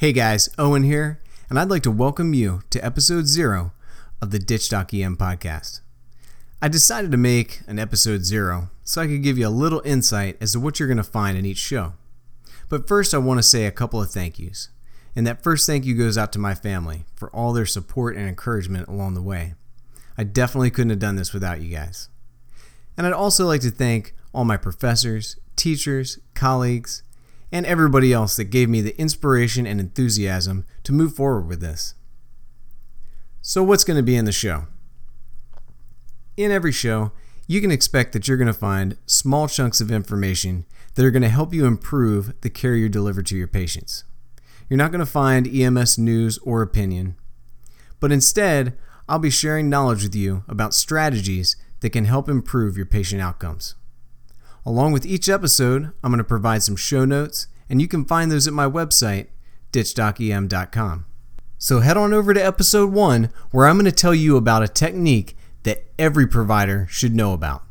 Hey guys, Owen here, and I'd like to welcome you to episode zero of the Ditch Doc EM podcast. I decided to make an episode zero so I could give you a little insight as to what you're going to find in each show. But first, I want to say a couple of thank yous. And that first thank you goes out to my family for all their support and encouragement along the way. I definitely couldn't have done this without you guys. And I'd also like to thank all my professors, teachers, colleagues, and everybody else that gave me the inspiration and enthusiasm to move forward with this. So, what's going to be in the show? In every show, you can expect that you're going to find small chunks of information that are going to help you improve the care you deliver to your patients. You're not going to find EMS news or opinion, but instead, I'll be sharing knowledge with you about strategies that can help improve your patient outcomes. Along with each episode, I'm going to provide some show notes, and you can find those at my website, ditchdocem.com. So head on over to episode one, where I'm going to tell you about a technique that every provider should know about.